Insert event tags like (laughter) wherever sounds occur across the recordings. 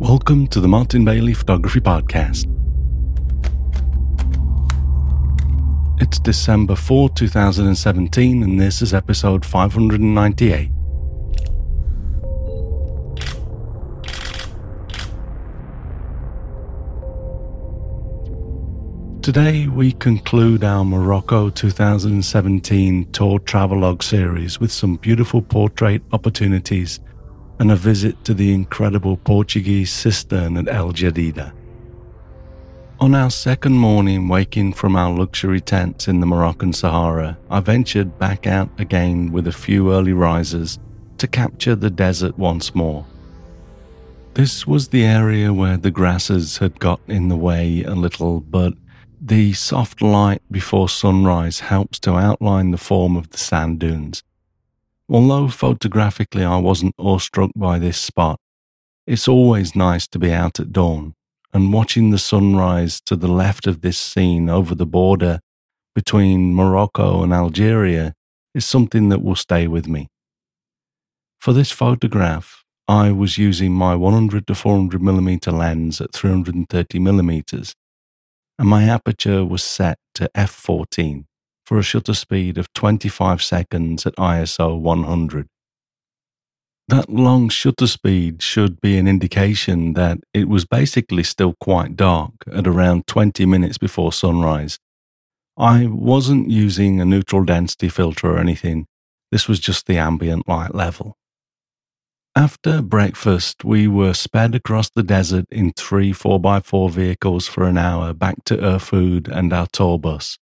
Welcome to the Martin Bailey Photography Podcast. It's December 4, 2017, and this is episode 598. Today, we conclude our Morocco 2017 tour travelogue series with some beautiful portrait opportunities and a visit to the incredible Portuguese cistern at El Jadida. On our second morning waking from our luxury tents in the Moroccan Sahara, I ventured back out again with a few early risers to capture the desert once more. This was the area where the grasses had got in the way a little, but the soft light before sunrise helps to outline the form of the sand dunes. Although photographically I wasn't awestruck by this spot, it's always nice to be out at dawn and watching the sunrise to the left of this scene over the border between Morocco and Algeria is something that will stay with me. For this photograph, I was using my 100 to 400 millimeter lens at 330 millimeters and my aperture was set to f14 for a shutter speed of 25 seconds at ISO 100. That long shutter speed should be an indication that it was basically still quite dark at around 20 minutes before sunrise. I wasn't using a neutral density filter or anything, this was just the ambient light level. After breakfast, we were sped across the desert in three 4x4 vehicles for an hour back to Erfoud and our tour bus,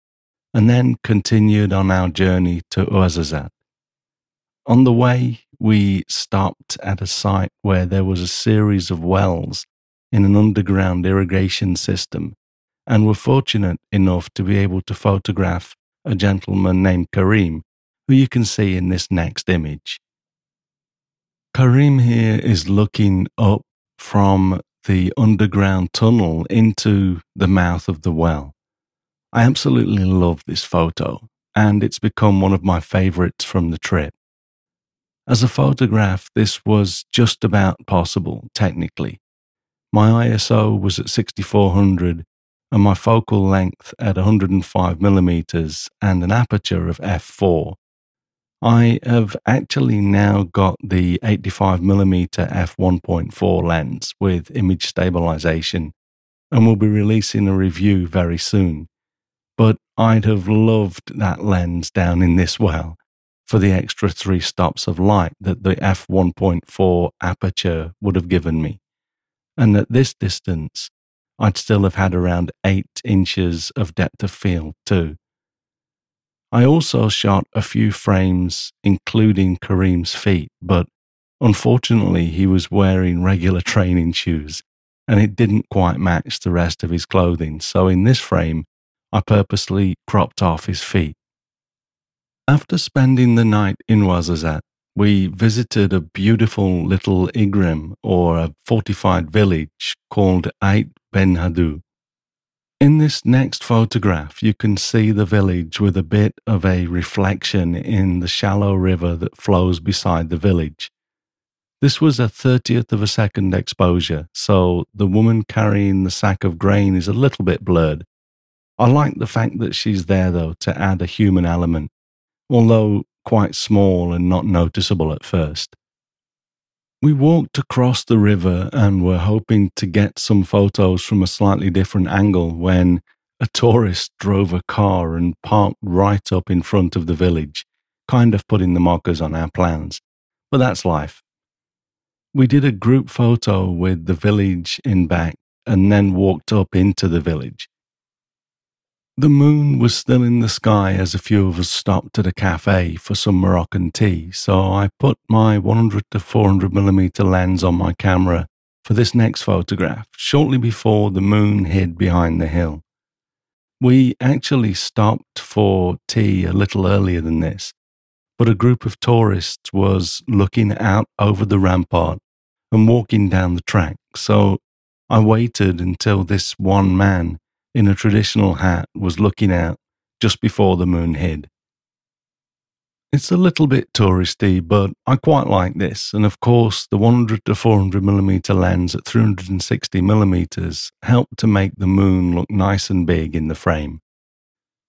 and then continued on our journey to Ouarzazate. On the way, we stopped at a site where there was a series of wells in an underground irrigation system, and were fortunate enough to be able to photograph a gentleman named Karim, who you can see in this next image. Karim here is looking up from the underground tunnel into the mouth of the well. I absolutely love this photo, and it's become one of my favorites from the trip. As a photograph, this was just about possible, technically. My ISO was at 6400 and my focal length at 105 millimeters and an aperture of f4, I have actually now got the 85mm f1.4 lens with image stabilization and will be releasing a review very soon. But I'd have loved that lens down in this well for the extra three stops of light that the f1.4 aperture would have given me. And at this distance, I'd still have had around eight inches of depth of field too. I also shot a few frames, including Karim's feet, but unfortunately, he was wearing regular training shoes and it didn't quite match the rest of his clothing. So, in this frame, I purposely cropped off his feet. After spending the night in Ouarzazate, we visited a beautiful little igrim or a fortified village called Ait Ben Haddou. In this next photograph, you can see the village with a bit of a reflection in the shallow river that flows beside the village. This was a 30th of a second exposure, so the woman carrying the sack of grain is a little bit blurred. I like the fact that she's there, though, to add a human element, although quite small and not noticeable at first. We walked across the river and were hoping to get some photos from a slightly different angle when a tourist drove a car and parked right up in front of the village, kind of putting the mockers on our plans. But that's life. We did a group photo with the village in back and then walked up into the village. The moon was still in the sky as a few of us stopped at a cafe for some Moroccan tea, so I put my 100 to 400 millimeter lens on my camera for this next photograph shortly before the moon hid behind the hill. We actually stopped for tea a little earlier than this, but a group of tourists was looking out over the rampart and walking down the track, so I waited until this one man in a traditional hat was looking out just before the moon hid. It's a little bit touristy, but I quite like this. And of course, the 100 to 400 millimeter lens at 360 millimeters helped to make the moon look nice and big in the frame.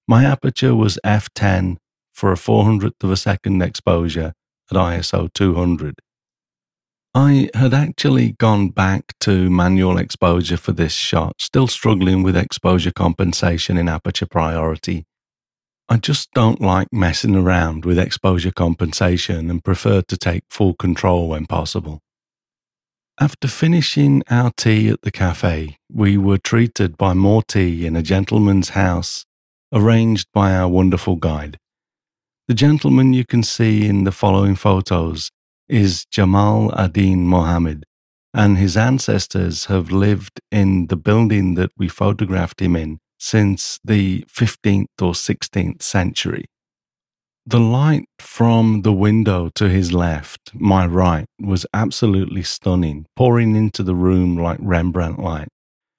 My aperture was f10 for a 400th of a second exposure at ISO 200. I had actually gone back to manual exposure for this shot, still struggling with exposure compensation in aperture priority I just don't like messing around with exposure compensation and prefer to take full control when possible. After finishing our tea at the cafe, we were treated by more tea in a gentleman's house arranged by our wonderful guide. The gentleman you can see in the following photos is Jamal Adin Mohammed, and his ancestors have lived in the building that we photographed him in since the 15th or 16th century. The light from the window to his left, my right, was absolutely stunning, pouring into the room like Rembrandt light.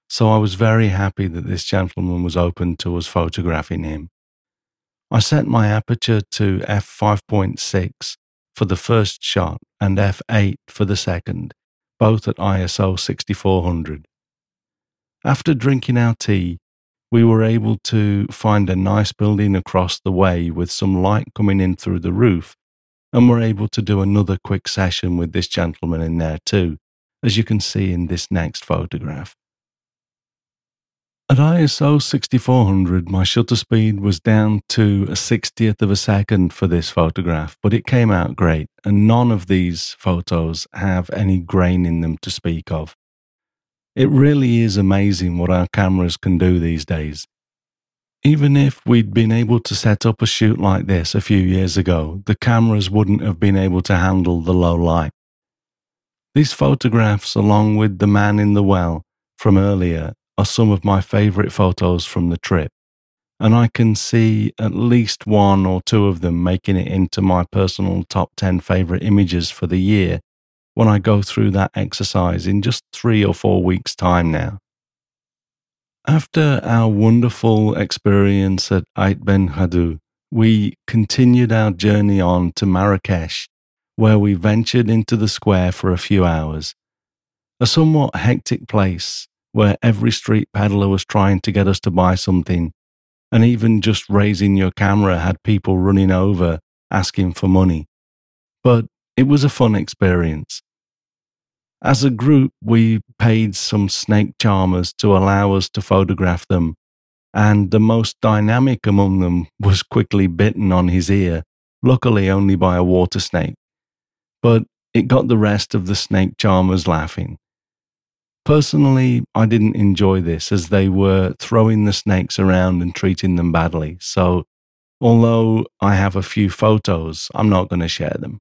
So I was very happy that this gentleman was open to us photographing him. I set my aperture to f5.6 for the first shot and f8 for the second, both at ISO 6400. After drinking our tea, we were able to find a nice building across the way with some light coming in through the roof, and were able to do another quick session with this gentleman in there too, as you can see in this next photograph. At ISO 6400, my shutter speed was down to a 60th of a second for this photograph, but it came out great, and none of these photos have any grain in them to speak of. It really is amazing what our cameras can do these days. Even if we'd been able to set up a shoot like this a few years ago, the cameras wouldn't have been able to handle the low light. These photographs, along with the man in the well from earlier, are some of my favourite photos from the trip, and I can see at least one or two of them making it into my personal top 10 favourite images for the year when I go through that exercise in just three or four weeks' time now. After our wonderful experience at Ait Ben Haddou, we continued our journey on to Marrakesh, where we ventured into the square for a few hours. A somewhat hectic place where every street peddler was trying to get us to buy something, and even just raising your camera had people running over asking for money. But it was a fun experience. As a group, we paid some snake charmers to allow us to photograph them, and the most dynamic among them was quickly bitten on his ear, luckily only by a water snake. But it got the rest of the snake charmers laughing. Personally, I didn't enjoy this as they were throwing the snakes around and treating them badly, so although I have a few photos, I'm not going to share them.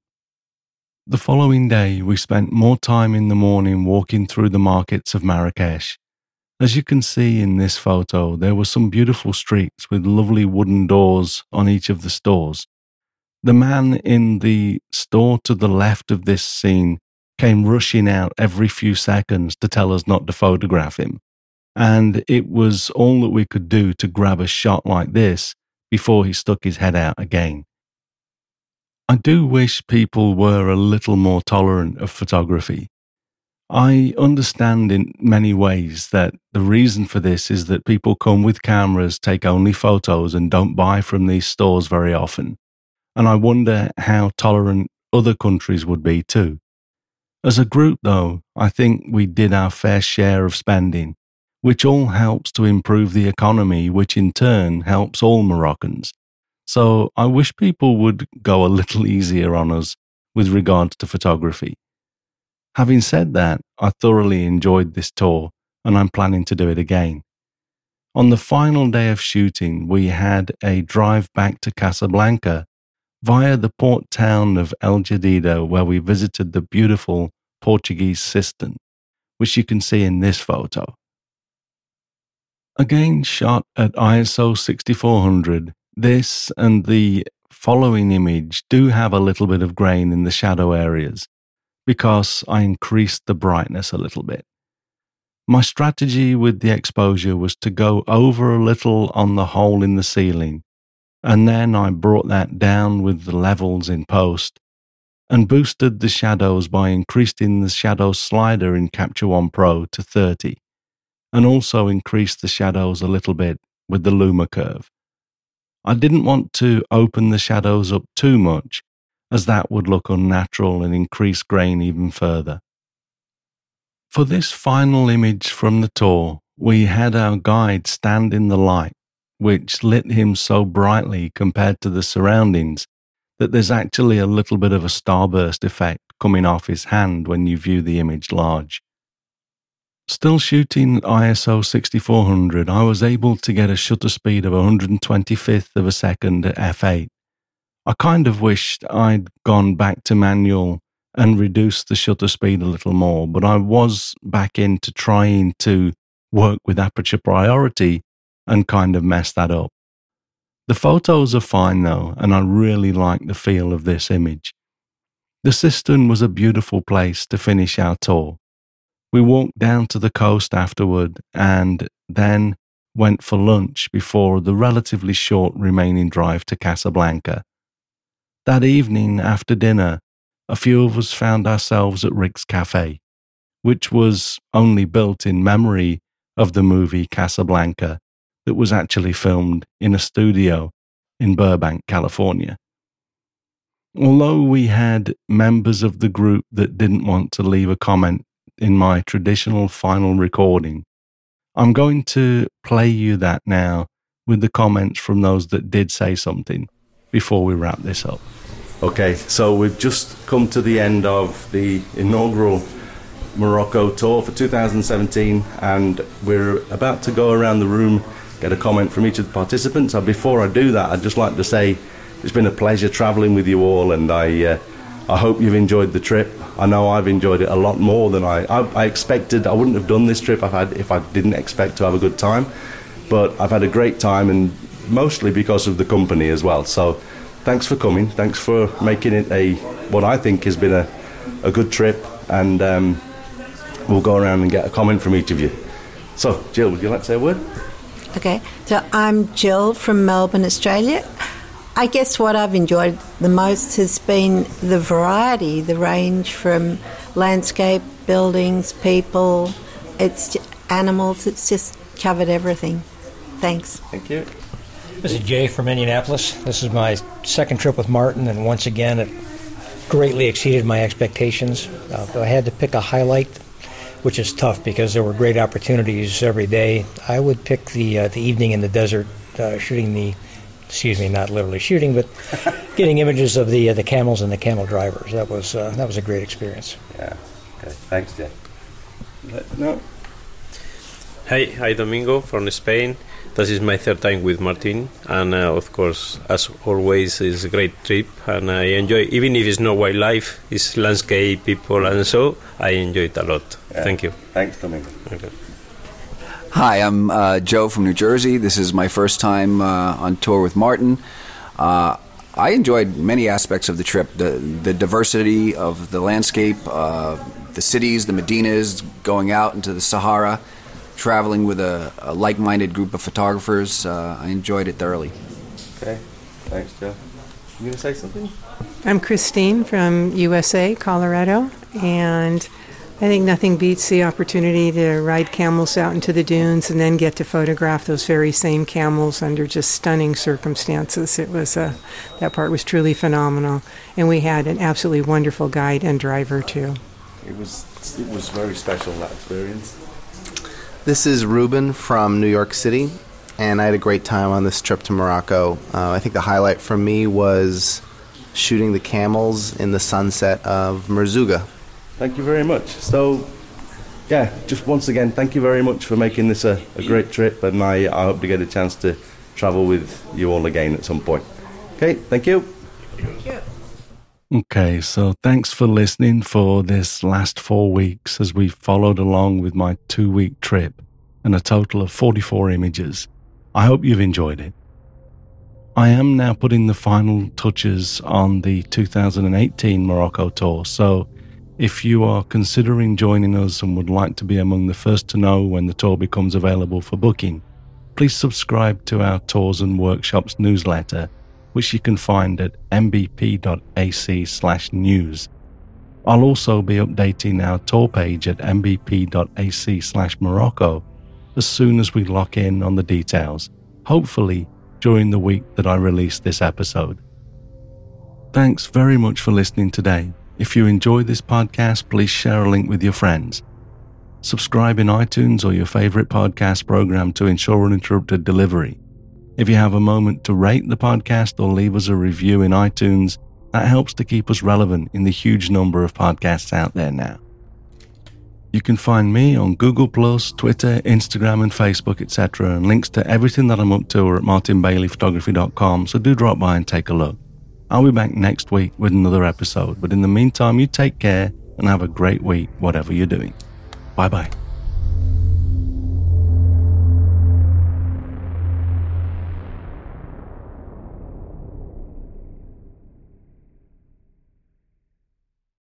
The following day, we spent more time in the morning walking through the markets of Marrakesh. As you can see in this photo, there were some beautiful streets with lovely wooden doors on each of the stores. The man in the store to the left of this scene came rushing out every few seconds to tell us not to photograph him. And it was all that we could do to grab a shot like this before he stuck his head out again. I do wish people were a little more tolerant of photography. I understand in many ways that the reason for this is that people come with cameras, take only photos, and don't buy from these stores very often. And I wonder how tolerant other countries would be too. As a group, though, I think we did our fair share of spending, which all helps to improve the economy, which in turn helps all Moroccans. So I wish people would go a little easier on us with regards to photography. Having said that, I thoroughly enjoyed this tour and I'm planning to do it again. On the final day of shooting, we had a drive back to Casablanca via the port town of El Jadida, where we visited the beautiful Portuguese cistern, which you can see in this photo. Again shot at ISO 6400, this and the following image do have a little bit of grain in the shadow areas because I increased the brightness a little bit. My strategy with the exposure was to go over a little on the hole in the ceiling and then I brought that down with the levels in post and boosted the shadows by increasing the shadow slider in Capture One Pro to 30 and also increased the shadows a little bit with the Luma curve. I didn't want to open the shadows up too much as that would look unnatural and increase grain even further. For this final image from the tour, we had our guide stand in the light, which lit him so brightly compared to the surroundings that there's actually a little bit of a starburst effect coming off his hand when you view the image large. Still shooting ISO 6400, I was able to get a shutter speed of 125th of a second at f8. I kind of wished I'd gone back to manual and reduced the shutter speed a little more, but I was back into trying to work with aperture priority and kind of messed that up. The photos are fine though, and I really like the feel of this image. The cistern was a beautiful place to finish our tour. We walked down to the coast afterward and then went for lunch before the relatively short remaining drive to Casablanca. That evening after dinner, a few of us found ourselves at Rick's Cafe, which was only built in memory of the movie Casablanca that was actually filmed in a studio in Burbank, California. Although we had members of the group that didn't want to leave a comment in my traditional final recording, I'm going to play you that now with the comments from those that did say something before we wrap this up. Okay, so we've just come to the end of the inaugural Morocco tour for 2017, and we're about to go around the room, get a comment from each of the participants. And before I do that, I'd just like to say it's been a pleasure travelling with you all, and I, uh, I hope you've enjoyed the trip. I know I've enjoyed it a lot more than I, I, I expected. I wouldn't have done this trip if, I'd, if I didn't expect to have a good time, but I've had a great time, and mostly because of the company as well. So thanks for coming. Thanks for making it a what I think has been a, a good trip, and um, we'll go around and get a comment from each of you. So, Jill, would you like to say a word? Okay, so I'm Jill from Melbourne, Australia. I guess what I've enjoyed the most has been the variety, the range from landscape, buildings, people, it's animals, it's just covered everything. Thanks. Thank you. This is Jay from Indianapolis. This is my second trip with Martin, and once again, it greatly exceeded my expectations. Uh, I had to pick a highlight, which is tough because there were great opportunities every day. I would pick the uh, the evening in the desert, uh, shooting the, excuse me, not literally shooting, but (laughs) getting images of the uh, the camels and the camel drivers. That was uh, that was a great experience. Yeah. Okay. Thanks, Jay. No. Hi, hi, Domingo from Spain. This is my third time with Martin, and uh, of course, as always, it's a great trip, and I enjoy. Even if it's not wildlife, it's landscape, people, and so I enjoy it a lot. Yeah. Thank you. Thanks, Domingo. Okay. Hi, I'm uh, Joe from New Jersey. This is my first time uh, on tour with Martin. Uh, I enjoyed many aspects of the trip the, the diversity of the landscape, uh, the cities, the Medinas, going out into the Sahara traveling with a, a like-minded group of photographers. Uh, I enjoyed it thoroughly. Okay, thanks, Joe. You gonna say something? I'm Christine from USA, Colorado, and I think nothing beats the opportunity to ride camels out into the dunes and then get to photograph those very same camels under just stunning circumstances. It was uh, that part was truly phenomenal, and we had an absolutely wonderful guide and driver too. It was it was very special that experience. This is Ruben from New York City, and I had a great time on this trip to Morocco. Uh, I think the highlight for me was shooting the camels in the sunset of Merzouga. Thank you very much. So, yeah, just once again, thank you very much for making this a, a great trip, and I, I hope to get a chance to travel with you all again at some point. Okay, thank you. Thank you. Okay, so thanks for listening for this last four weeks as we followed along with my two week trip and a total of 44 images. I hope you've enjoyed it. I am now putting the final touches on the 2018 Morocco tour, so if you are considering joining us and would like to be among the first to know when the tour becomes available for booking, please subscribe to our Tours and Workshops newsletter which you can find at mbp.ac/news. I'll also be updating our tour page at mbp.ac/morocco as soon as we lock in on the details, hopefully during the week that I release this episode. Thanks very much for listening today. If you enjoyed this podcast, please share a link with your friends. Subscribe in iTunes or your favorite podcast program to ensure uninterrupted delivery. If you have a moment to rate the podcast or leave us a review in iTunes, that helps to keep us relevant in the huge number of podcasts out there now. You can find me on Google, Twitter, Instagram, and Facebook, etc., and links to everything that I'm up to are at martinbaileyphotography.com, so do drop by and take a look. I'll be back next week with another episode, but in the meantime, you take care and have a great week, whatever you're doing. Bye bye.